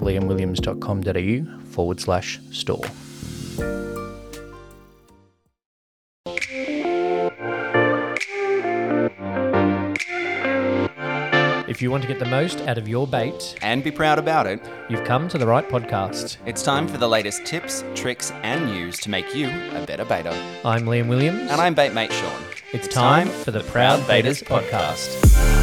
liamwilliams.com.au forward slash store. If you want to get the most out of your bate, and be proud about it. you've come to the right podcast. It's time for the latest tips, tricks, and news to make you a better bator. I'm Liam Williams. And I'm bate mate Sean. It's time for the Proud Bators podcast.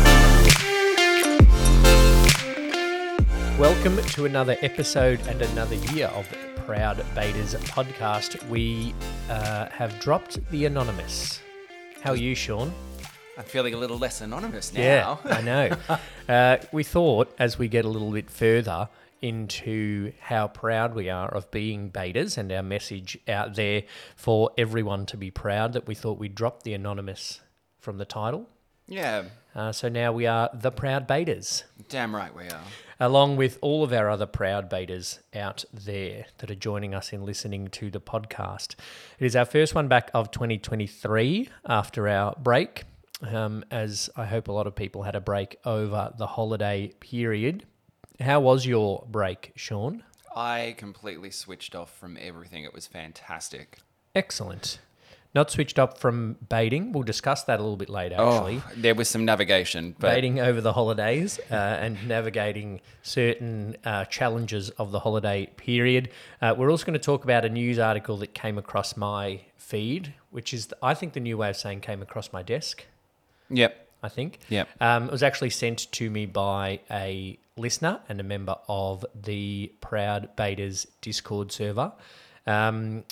Welcome to another episode and another year of Proud Bators podcast. We uh, have dropped the anonymous. How are you, Sean? I'm feeling a little less anonymous now. Yeah, I know. uh, we thought as we get a little bit further into how proud we are of being bators and our message out there for everyone to be proud that we thought we'd drop the anonymous from the title. yeah, Uh, so now we are the proud bators, damn right we are. Along with all of our other proud bators out there that are joining us in listening to the podcast. It is our first one back of 2023 after our break. Um, as I hope a lot of people had a break over the holiday period. How was your break, Sean? I completely switched off from everything. It was fantastic. Excellent. Not switched up from bating. We'll discuss that a little bit later, actually. Oh, there was some navigation, but Bating over the holidays uh, and navigating certain uh, challenges of the holiday period. Uh, we're also going to talk about a news article that came across my feed, which is, I think, the new way of saying came across my desk. yep, I think. Yep. Um, it was actually sent to me by a listener and a member of the Proud Bators Discord server. Um,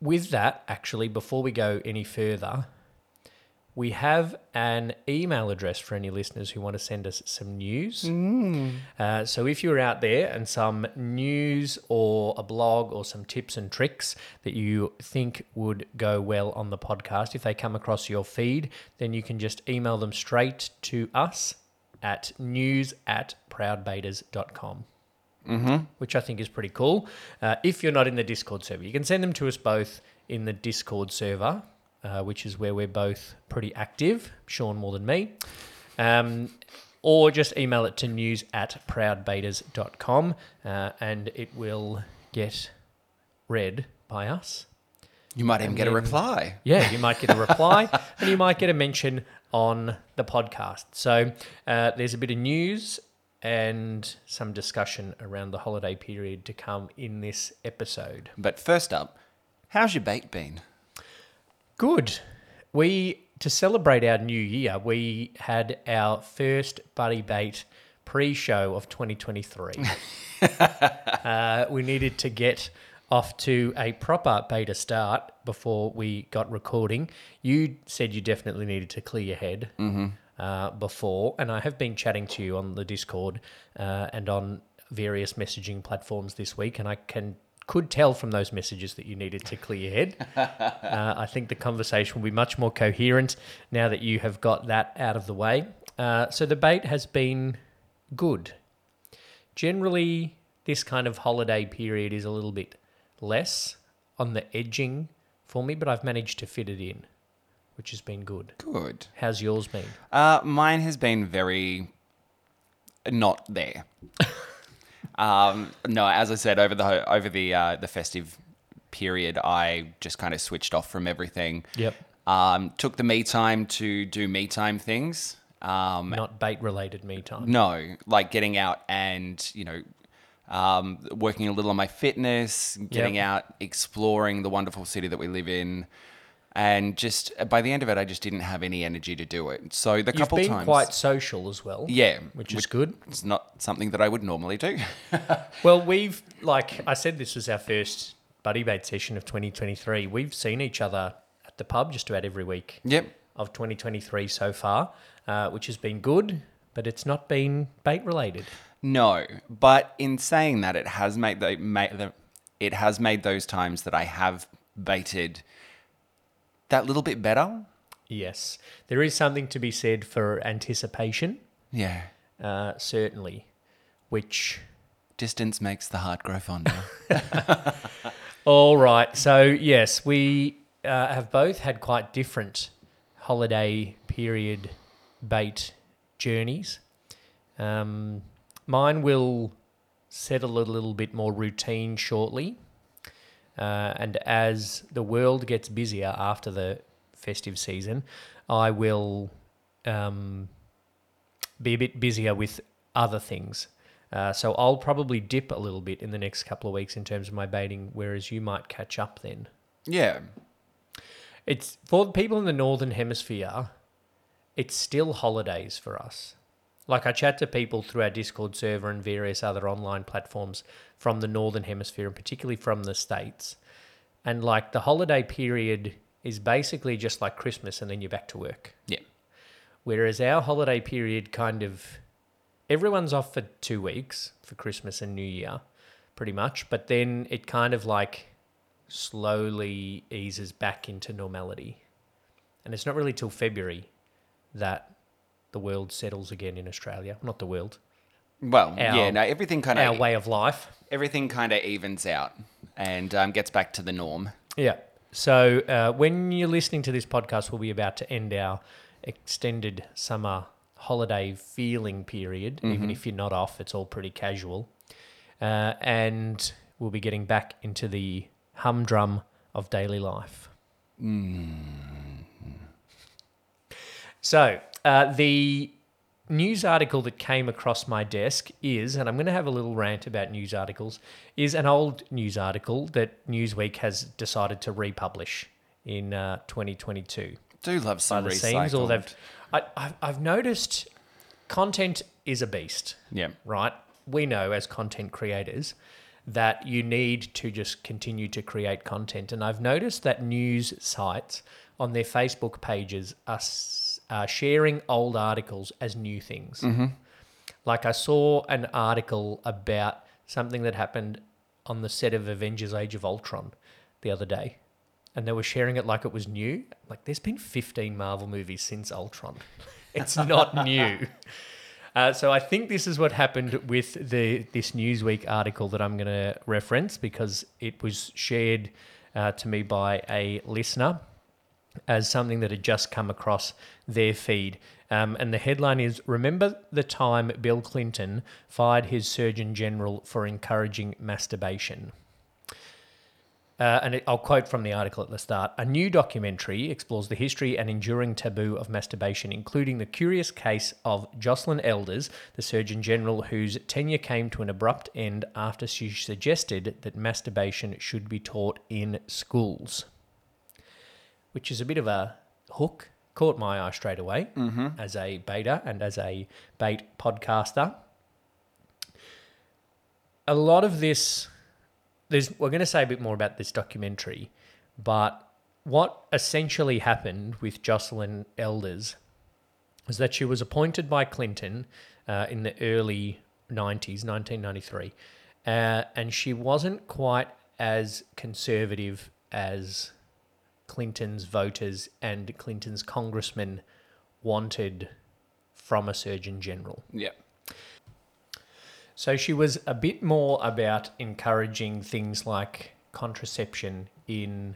with that, actually, before we go any further, we have an email address for any listeners who want to send us some news. Uh, so if you're out there and some news or a blog or some tips and tricks that you think would go well on the podcast, if they come across your feed, then you can just email them straight to us at news at proudbators.com. Mm-hmm. Which I think is pretty cool. Uh, if you're not in the Discord server, you can send them to us both in the Discord server, uh, which is where we're both pretty active, Sean more than me. Um, or just email it to news at proudbators.com uh, and it will get read by us. you might even get a reply. Yeah, you might get a reply and you might get a mention on the podcast. So uh, there's a bit of news and some discussion around the holiday period to come in this episode. But first up, how's your bate been? Good. We to celebrate our new year, we had our first Buddy Bate pre-show of 2023. uh, we needed to get off to a proper bator start before we got recording. You said you definitely needed to clear your head uh, before, and I have been chatting to you on the Discord uh, and on various messaging platforms this week, and I can could tell from those messages that you needed to clear your head. Uh, I think the conversation will be much more coherent now that you have got that out of the way. Uh, so the bate has been good. Generally, this kind of holiday period is a little bit less on the edging for me, but I've managed to fit it in, which has been good. Good. How's yours been? Uh, mine has been very not there. um, no, as I said, over the over the uh, the festive period, I just kind of switched off from everything. Yep. Um, took the me time to do me time things. Um, Not bate related me time. no, like getting out and you know um, working a little on my fitness, getting Yep. out, exploring the wonderful city that we live in, and just by the end of it, I just didn't have any energy to do it. So the You've couple been times, quite social as well. yeah, Which is good. It's not something that I would normally do. Well, we've, like I said, this was our first buddy bate session of 2023. We've seen each other at the pub just about every week yep. of 2023 so far, uh, which has been good, but it's not been bate related. No, but in saying that, it has made the, made the it has made those times that I have bated that little bit better. Yes, there is something to be said for anticipation, Yeah, uh, certainly, which. distance makes the heart grow fonder. All right. So, yes, we uh, have both had quite different holiday period bate journeys. Um, mine will settle a little bit more routine shortly. Uh, and as the world gets busier after the festive season, I will um, be a bit busier with other things. Uh, so I'll probably dip a little bit in the next couple of weeks in terms of my bating, whereas you might catch up then. yeah, It's for the people in the northern hemisphere. It's still holidays for us. Like I chat to people through our Discord server and various other online platforms from the northern hemisphere, and particularly from the states. And like the holiday period is basically just like Christmas, and then you're back to work. yeah, Whereas our holiday period kind of everyone's off for two weeks for Christmas and New Year, pretty much. But then it kind of like slowly eases back into normality. And it's not really till February that the world settles again in Australia. Not the world, Well, Our- yeah, no, everything kind of our way of life. everything kind of evens out and um, gets back to the norm. Yeah. So uh, when you're listening to this podcast, we'll be about to end our extended summer holiday feeling period. Even if you're not off, it's all pretty casual. Uh, and we'll be getting back into the humdrum of daily life. So uh, the news article that came across my desk is, and I'm going to have a little rant about news articles, is an old news article that Newsweek has decided to republish in uh, 2022 Do love by some the seams. Or recycled. they've, I, I've, I've noticed content is a beast Yeah, right? We know as content creators that you need to just continue to create content. And I've noticed that news sites on their Facebook pages are, are sharing old articles as new things. Like I saw an article about something that happened on the set of Avengers Age of Ultron the other day. And they were sharing it like it was new. Like, there's been 15 Marvel movies since Ultron. It's not new. Uh, so I think this is what happened with the this Newsweek article that I'm going to reference because it was shared uh, to me by a listener as something that had just come across their feed. Um, and the headline is Remember the time Bill Clinton fired his Surgeon General for encouraging masturbation? Uh, and I'll quote from the article at the start. A new documentary explores the history and enduring taboo of masturbation, including the curious case of Joycelyn Elders, the Surgeon General whose tenure came to an abrupt end after she suggested that masturbation should be taught in schools. Which is a bit of a hook. Caught my eye straight away as a bator and as a bate podcaster. A lot of this there's we're going to say a bit more about this documentary, but what essentially happened with Joycelyn Elders was that she was appointed by Clinton uh, in the early 90s, 1993, uh, and she wasn't quite as conservative as Clinton's voters and Clinton's congressmen wanted from a Surgeon General. yeah, So she was a bit more about encouraging things like contraception in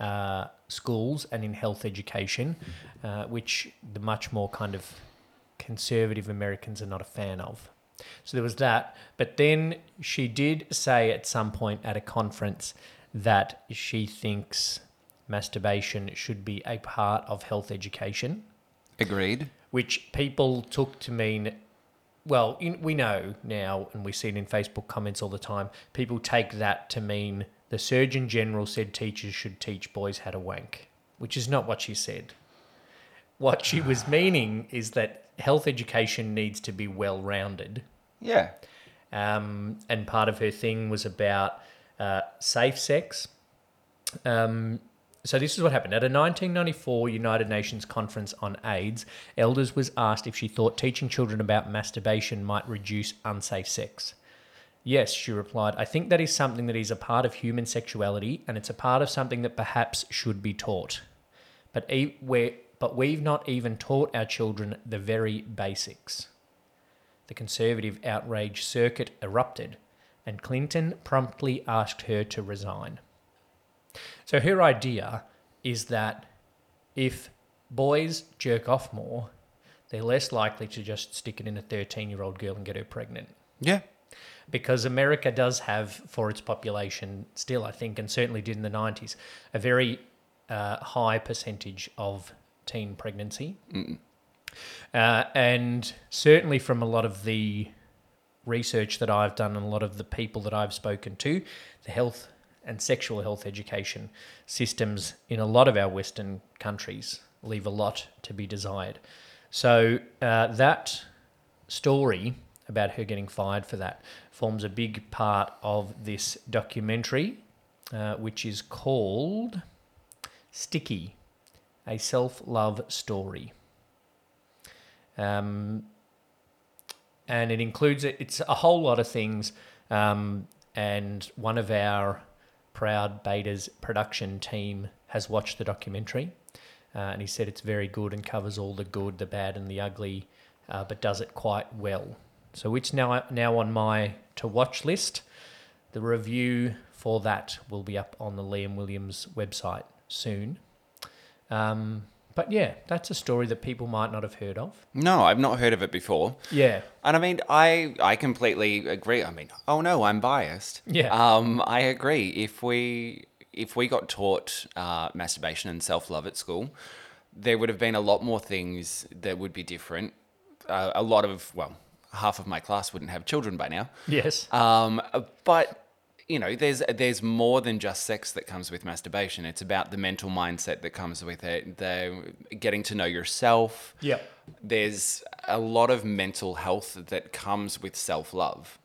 uh, schools and in health education, uh, which the much more kind of conservative Americans are not a fan of. So there was that. But then she did say at some point at a conference that she thinks masturbation should be a part of health education agreed. which people took to mean well in, we know now and we see it in facebook comments all the time people take that to mean the surgeon general said teachers should teach boys how to wank which is not what she said. What she was meaning is that health education needs to be well rounded. Yeah. Um, and part of her thing was about uh, safe sex. Um, so this is what happened at a 1994 United Nations conference on AIDS. Elders was asked if she thought teaching children about masturbation might reduce unsafe sex. Yes, she replied. I think that is something that is a part of human sexuality, and it's a part of something that perhaps should be taught. But e- we're, but we've not even taught our children the very basics. The conservative outrage circuit erupted, and Clinton promptly asked her to resign. So her idea is that if boys jerk off more, they're less likely to just stick it in a 13 year old girl and get her pregnant. Yeah. Because America does have, for its population, still, I think, and certainly did in the 90s, a very uh, high percentage of teen pregnancy. Uh, and certainly from a lot of the research that I've done and a lot of the people that I've spoken to, the health and sexual health education systems in a lot of our Western countries leave a lot to be desired. So uh, that story about her getting fired for that forms a big part of this documentary, uh, which is called Sticky, a self love story. Um, and it includes. It's a whole lot of things. Um, and one of our proud bators production team has watched the documentary, uh, and he said it's very good and covers all the good, the bad, and the ugly, uh, but does it quite well. So it's now now on my to watch list. The review for that will be up on the Liam Williams website soon. Um, but yeah, that's a story that people might not have heard of. No, I've not heard of it before. Yeah. And I mean, I I completely agree. I mean, oh no, I'm biased. Yeah. Um, I agree. If we if we got taught uh, masturbation and self love at school, there would have been a lot more things that would be different. Uh, a lot of well, half of my class wouldn't have children by now. Yes. Um, but you know, there's there's more than just sex that comes with masturbation. It's about the mental mindset that comes with it, the getting to know yourself. Yep. There's a lot of mental health that comes with self love.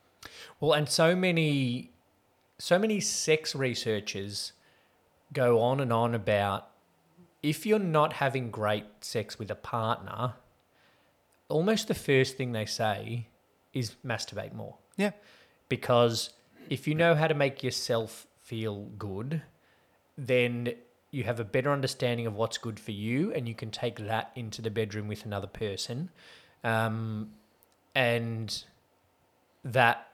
Well, and so many, so many sex researchers go on and on about if you're not having great sex with a partner, almost the first thing they say is masturbate more. Yeah. Because if you know how to make yourself feel good, then you have a better understanding of what's good for you, and you can take that into the bedroom with another person, um, and that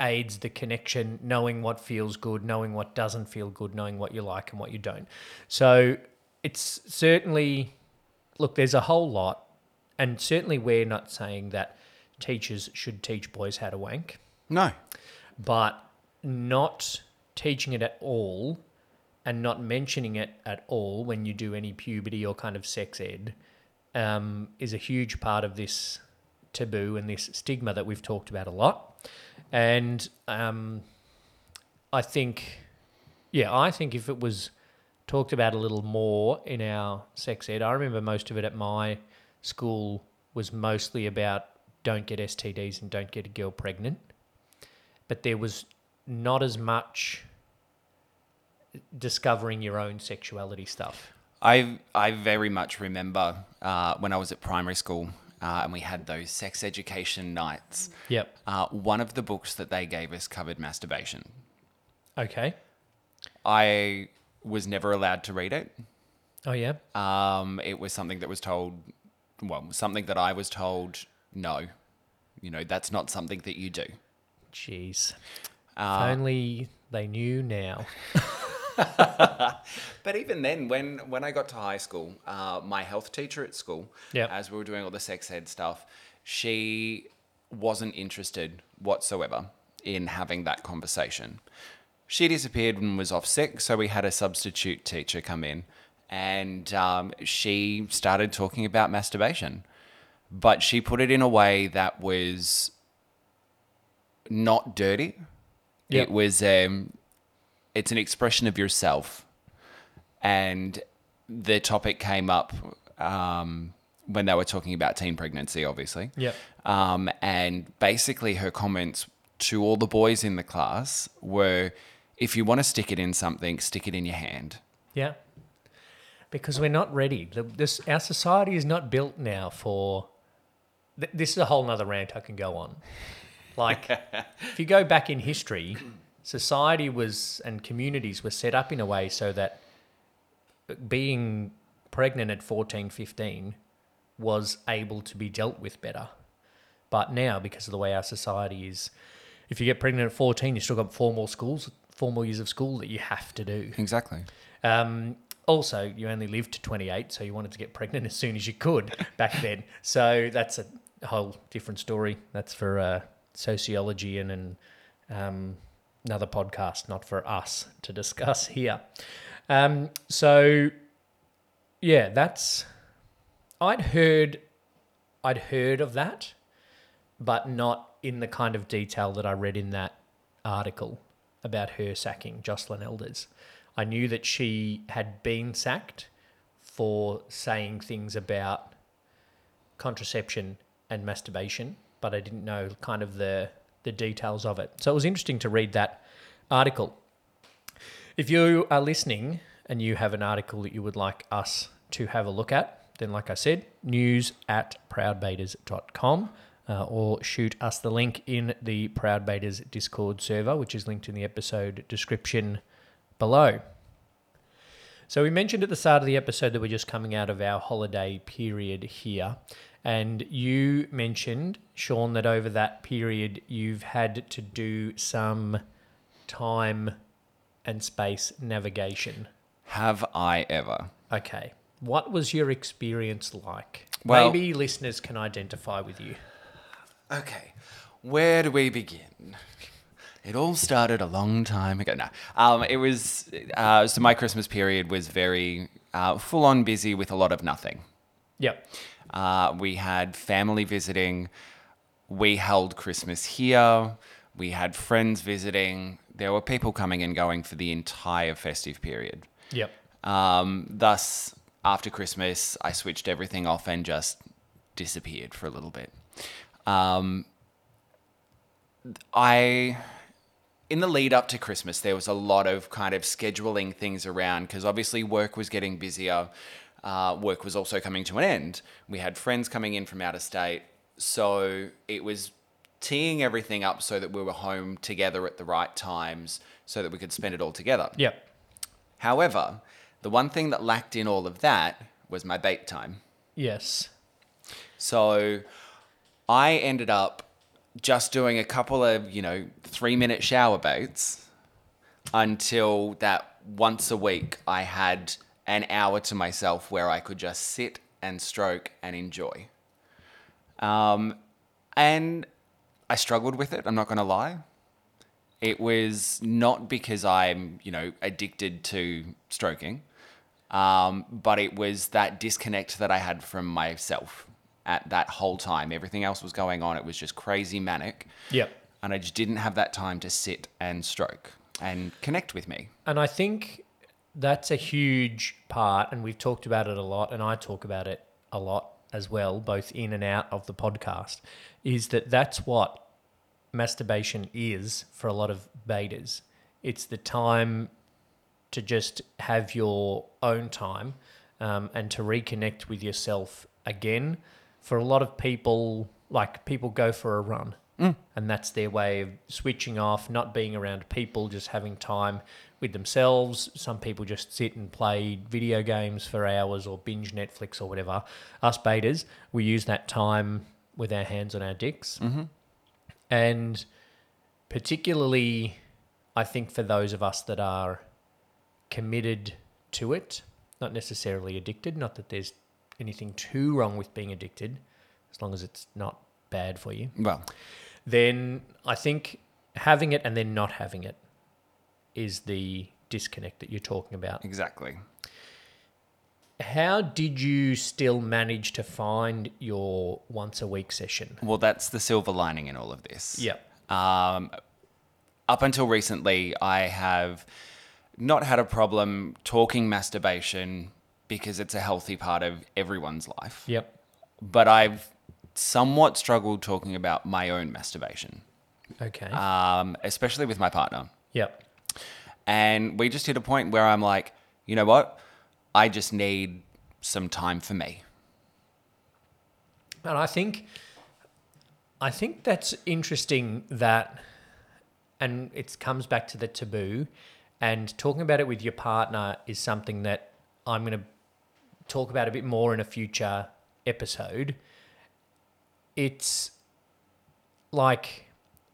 aids the connection, knowing what feels good, knowing what doesn't feel good, knowing what you like and what you don't. So it's certainly look. There's a whole lot, and certainly we're not saying that teachers should teach boys how to wank No. But not teaching it at all and not mentioning it at all when you do any puberty or kind of sex ed um, is a huge part of this taboo and this stigma that we've talked about a lot. And um, I think, yeah, I think if it was talked about a little more in our sex ed, I remember most of it at my school was mostly about don't get STDs and don't get a girl pregnant but there was not as much discovering your own sexuality stuff. I I very much remember uh, when I was at primary school uh, and we had those sex education nights. Yep. Uh, one of the books that they gave us covered masturbation. Okay. I was never allowed to read it. Oh yeah. Um, it was something that was told, well, something that I was told, no, you know, that's not something that you do. Jeez. Uh, if only they knew now. But even then, when when I got to high school, uh, my health teacher at school, Yep. as we were doing all the sex ed stuff, she wasn't interested whatsoever in having that conversation. She disappeared and was off sick, so we had a substitute teacher come in, and um, she started talking about masturbation, but she put it in a way that was not dirty. Yep. It was um, it's an expression of yourself and the topic came up um, when they were talking about teen pregnancy, obviously. Yeah. Um, and basically, her comments to all the boys in the class were if you want to stick it in something, stick it in your hand. Yeah. Because we're not ready. This, our society is not built now for. Th- this is a whole nother rant I can go on. Like, if you go back in history, society was and communities were set up in a way so that being pregnant at 14, 15 was able to be dealt with better. But now, because of the way our society is, if you get pregnant at 14, you've still got four more schools, four more years of school that you have to do. Exactly. Um, also, you only lived to 28, so you wanted to get pregnant as soon as you could back then. So that's a whole different story. That's for uh, sociology and, and um, another podcast, not for us to discuss here. Um, so, yeah, that's. I'd heard, I'd heard of that, but not in the kind of detail that I read in that article about her sacking Joycelyn Elders. I knew that she had been sacked for saying things about contraception and masturbation, but I didn't know kind of the the details of it. So it was interesting to read that article. If you are listening and you have an article that you would like us to have a look at, then like I said, news at proudbators.com uh, or shoot us the link in the Proud Bators Discord server, which is linked in the episode description below. So we mentioned at the start of the episode that we're just coming out of our holiday period here. And you mentioned, Sean, that over that period you've had to do some time and space navigation. Have I ever? Okay. What was your experience like? Well- Maybe listeners can identify with you. Okay, where do we begin? It all started a long time ago. No, um, it was uh, so my Christmas period was very uh, full on busy with a lot of nothing. Yep. Uh, we had family visiting. We held Christmas here. We had friends visiting. There were people coming and going for the entire festive period. Yep. Um, thus, after Christmas, I switched everything off and just disappeared for a little bit. Um, I, in the lead up to Christmas, there was a lot of kind of scheduling things around because obviously work was getting busier. Uh, work was also coming to an end. We had friends coming in from out of state. So it was teeing everything up so that we were home together at the right times so that we could spend it all together. Yep. However, the one thing that lacked in all of that was my bate time. Yes. So I ended up just doing a couple of, you know, three minute shower bates until that once a week I had an hour to myself where I could just sit and stroke and enjoy. Um, and I struggled with it, I'm not going to lie. It was not because I'm, you know, addicted to stroking, um, but it was that disconnect that I had from myself at that whole time. Everything else was going on. It was just crazy manic. Yep. And I just didn't have that time to sit and stroke and connect with me. And I think that's a huge part, and we've talked about it a lot, and I talk about it a lot as well, both in and out of the podcast, is that that's what masturbation is for a lot of bators. It's the time to just have your own time um, and to reconnect with yourself again. For a lot of people, like people go for a run, and that's their way of switching off, not being around people, just having time with themselves. Some people just sit and play video games for hours or binge Netflix or whatever. Us bators, we use that time with our hands on our dicks. Mm-hmm. And particularly, I think for those of us that are committed to it, not necessarily addicted, not that there's anything too wrong with being addicted, as long as it's not bad for you, Well, then I think having it and then not having it is the disconnect that you're talking about. exactly. How did you still manage to find your once a week session? Well, that's the silver lining in all of this. Yep. Um, up until recently, I have not had a problem talking masturbation because it's a healthy part of everyone's life. Yep. But I've somewhat struggled talking about my own masturbation, Okay. um, especially with my partner. yep. And we just hit a point where I'm like, you know what? I just need some time for me. And I think, I think that's interesting that, and it comes back to the taboo, and talking about it with your partner is something that I'm going to talk about a bit more in a future episode. It's like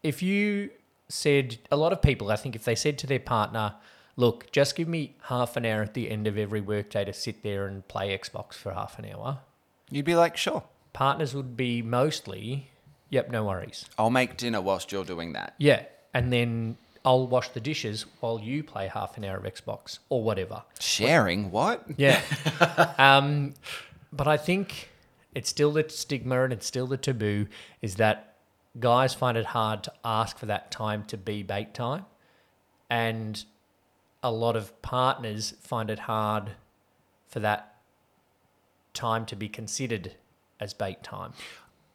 if you said a lot of people, I think, if they said to their partner, "Look, just give me half an hour at the end of every workday to sit there and play Xbox for half an hour," You'd be like, sure, partners would be mostly, "Yep, no worries." I'll make dinner whilst you're doing that. Yeah, and then I'll wash the dishes while you play half an hour of Xbox or whatever. Sharing what? Yeah. um, but I think it's still the stigma and it's still the taboo is that guys find it hard to ask for that time to be bate time. And a lot of partners find it hard for that time to be considered as bate time.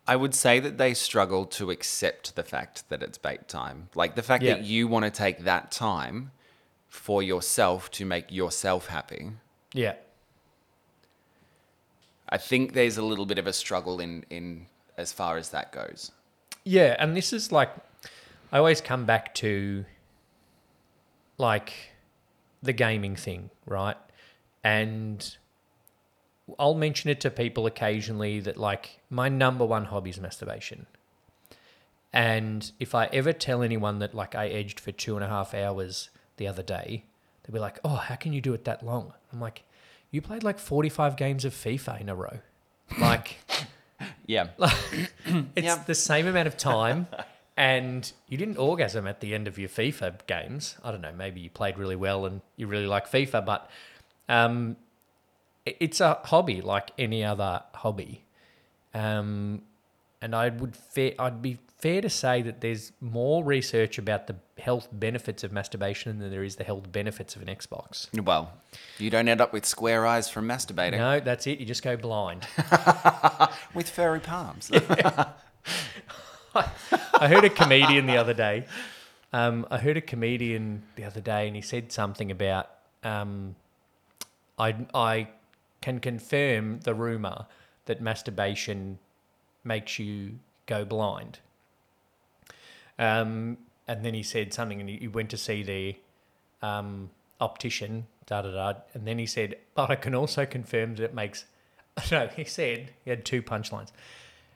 I would say that they struggle to accept the fact that it's bate time. Like the fact Yeah. that you want to take that time for yourself to make yourself happy. Yeah. I think there's a little bit of a struggle in, in as far as that goes. Yeah, and this is like I always come back to like the gaming thing, right? And I'll mention it to people occasionally that like my number one hobby is masturbation. And if I ever tell anyone that like I edged for two and a half hours the other day, they'll be like, "Oh, how can you do it that long?" I'm like, "You played like 45 games of FIFA in a row." Like Yeah. it's Yep. the same amount of time, and you didn't orgasm at the end of your FIFA games. I don't know. Maybe you played really well and you really like FIFA, but um, it's a hobby like any other hobby. Um, and I would fair, I'd be fair to say that there's more research about the health benefits of masturbation than there is the health benefits of an Xbox. well, you don't end up with square eyes from masturbating No, that's it. You just go blind. with furry palms. I heard a comedian the other day. Um, I heard a comedian the other day, and he said something about um, I I can confirm the rumor that masturbation makes you go blind. Um, and then he said something, and he, went to see the um, optician, da da da, and then he said, "But I can also confirm that it makes." No, he said he had two punchlines.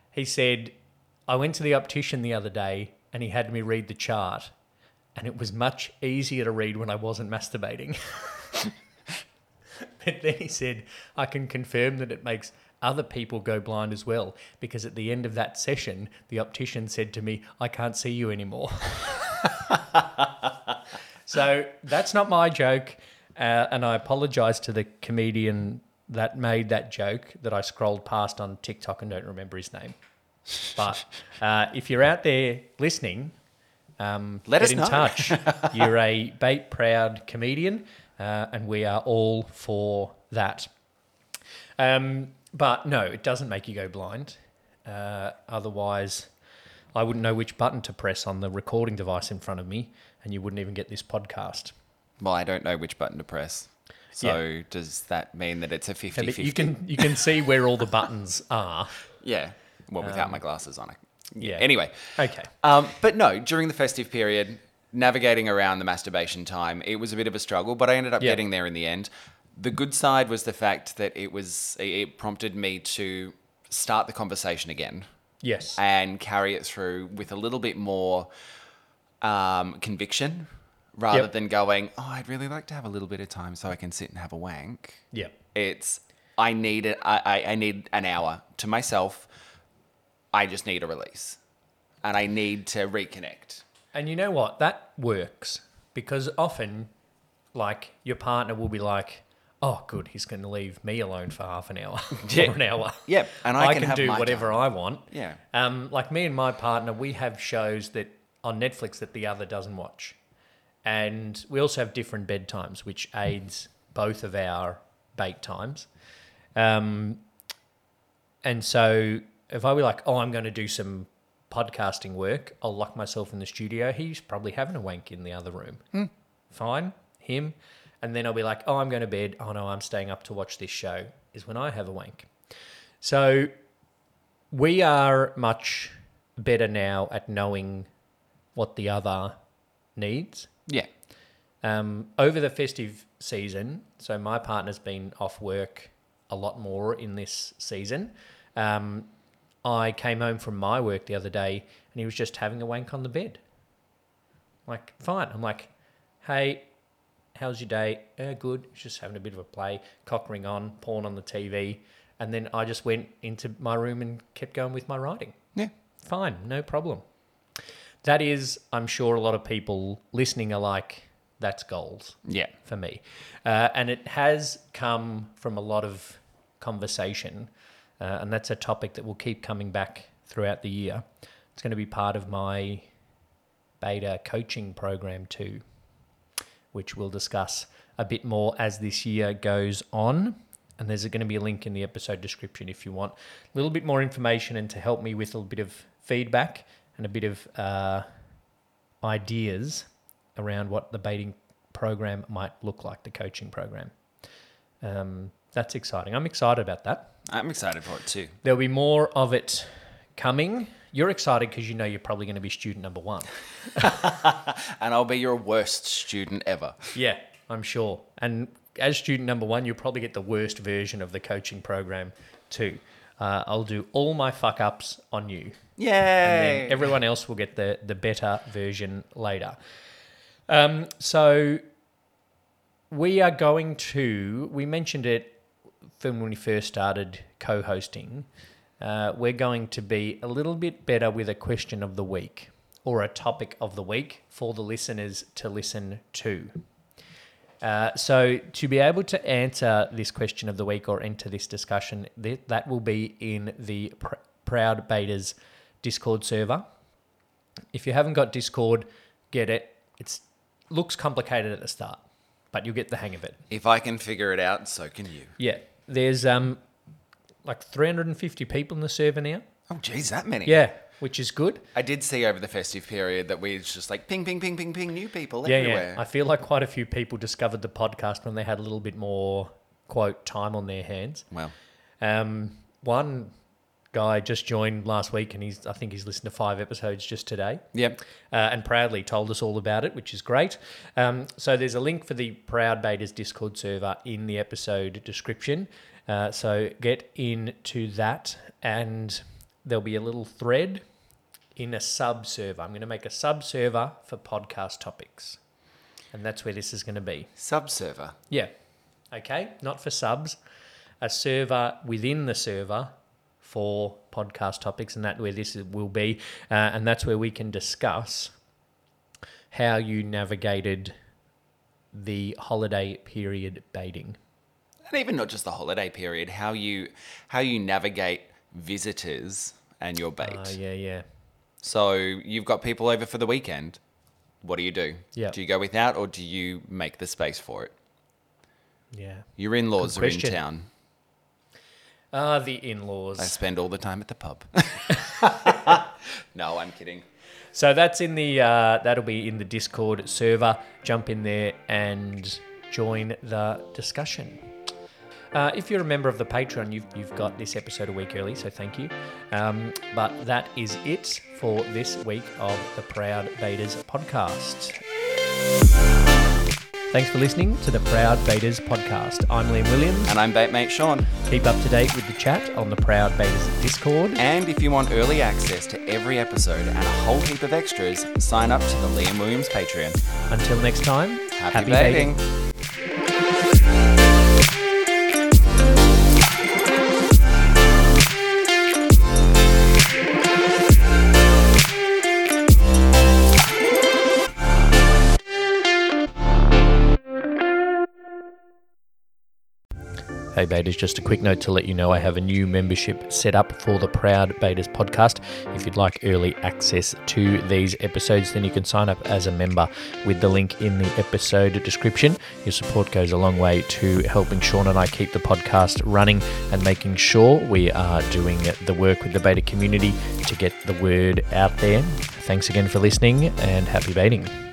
He said, I went to the optician the other day and he had me read the chart, and it was much easier to read when I wasn't masturbating. but then he said, I can confirm that it makes other people go blind as well, because at the end of that session, the optician said to me, I can't see you anymore. so that's not my joke. Uh, and I apologize to the comedian that made that joke that I scrolled past on TikTok and don't remember his name. But uh, if you're out there listening, um, Let get us in know. touch. You're a bait proud comedian, uh, and we are all for that. Um, but no, it doesn't make you go blind. Uh, otherwise, I wouldn't know which button to press on the recording device in front of me, and you wouldn't even get this podcast. well, I don't know which button to press. So does that mean that it's a 50 yeah, 50? you can you can see where all the buttons are. Yeah. Well, without my glasses on. I, yeah. Anyway. Okay. Um, but no, during the festive period, navigating around the masturbation time, it was a bit of a struggle, but I ended up Yeah. getting there in the end. The good side was the fact that it was it prompted me to start the conversation again Yes. and carry it through with a little bit more um, conviction rather Yep. than going, oh, I'd really like to have a little bit of time so I can sit and have a wank. Yeah. It's I need it. I, I, I need an hour to myself. I just need a release, and I need to reconnect. And you know what? That works because often, like, your partner will be like, oh, good, he's going to leave me alone for half an hour Yeah. or an hour. Yep, and I can have do whatever time. I want. Yeah. Um, like me and my partner, we have shows that on Netflix that the other doesn't watch. And we also have different bedtimes, which aids both of our bate times. Um, and so if I were like, oh, I'm going to do some podcasting work, I'll lock myself in the studio. He's probably having a wank in the other room. Fine, him. And then I'll be like, oh, I'm going to bed. Oh, no, I'm staying up to watch this show, is when I have a wank. So we are much better now at knowing what the other needs. Yeah. Um, over the festive season, so my partner's been off work a lot more in this season. Um, I came home from my work the other day and he was just having a wank on the bed. Like, fine. I'm like, hey, how's your day? Uh, good. Just having a bit of a play, cock ring on, porn on the TV. And then I just went into my room and kept going with my writing. Yeah. Fine, no problem. That is, I'm sure a lot of people listening are like, that's goals Yeah. for me. Uh, and it has come from a lot of conversation. Uh, and that's a topic that will keep coming back throughout the year. It's going to be part of my bator coaching program too, which we'll discuss a bit more as this year goes on. And there's going to be a link in the episode description if you want a little bit more information and to help me with a little bit of feedback and a bit of uh, ideas around what the bating program might look like, the coaching program. Um, that's exciting. I'm excited about that. I'm excited for it too. There'll be more of it coming. You're excited because you know you're probably going to be student number one. And I'll be your worst student ever. Yeah, I'm sure. And as student number one, you'll probably get the worst version of the coaching program too. Uh, I'll do all my fuck ups on you. and Yay! then everyone else will get the the better version later. Um, so we are going to. We mentioned it from when we first started co-hosting. Uh, we're going to be a little bit better with a question of the week or a topic of the week for the listeners to listen to. Uh, so to be able to answer this question of the week or enter this discussion, th- that will be in the Pr- Proud Bators Discord server. If you haven't got Discord, get it. It looks complicated at the start, but you'll get the hang of it. If I can figure it out, so can you. Yeah, there's um like 350 people in the server now. Oh, geez, that many. Yeah, which is good. I did see over the festive period that we just like ping, ping, ping, ping, ping, new people Yeah, everywhere. yeah. I feel like quite a few people discovered the podcast when they had a little bit more quote time on their hands. Wow. Um, one guy just joined last week, and he's I think he's listened to five episodes just today. yep. uh, and proudly told us all about it, which is great. Um, so there's a link for the Proud Bators Discord server in the episode description. Uh, so get into that, and there'll be a little thread in a sub server. I'm going to make a sub server for podcast topics, and that's where this is going to be. Sub server. Yeah. Okay. Not for subs, a server within the server for podcast topics, and that where this will be, uh, and that's where we can discuss how you navigated the holiday period bating. And even not just the holiday period, how you how you navigate visitors and your bait. Uh, yeah, yeah. So you've got people over for the weekend. What do you do? Yeah. Do you go without or do you make the space for it? Yeah. Your in-laws Good are in town. Ah, the in-laws. I spend all the time at the pub. no, I'm kidding. So that's in the uh, that'll be in the Discord server. Jump in there and join the discussion. Uh, if you're a member of the Patreon, you've, you've got this episode a week early, so thank you. Um, but that is it for this week of the Proud Bators podcast. Thanks for listening to the Proud Bators podcast. I'm Liam Williams. And I'm Batemate Sean. Keep up to date with the chat on the Proud Bators Discord. And if you want early access to every episode and a whole heap of extras, sign up to the Liam Williams Patreon. Until next time, Happy, bating. Hey, Bators, just a quick note to let you know I have a new membership set up for the Proud Bators podcast. If you'd like early access to these episodes, then you can sign up as a member with the link in the episode description. Your support goes a long way to helping Sean and I keep the podcast running and making sure we are doing the work with the bator community to get the word out there. Thanks again for listening and happy bating.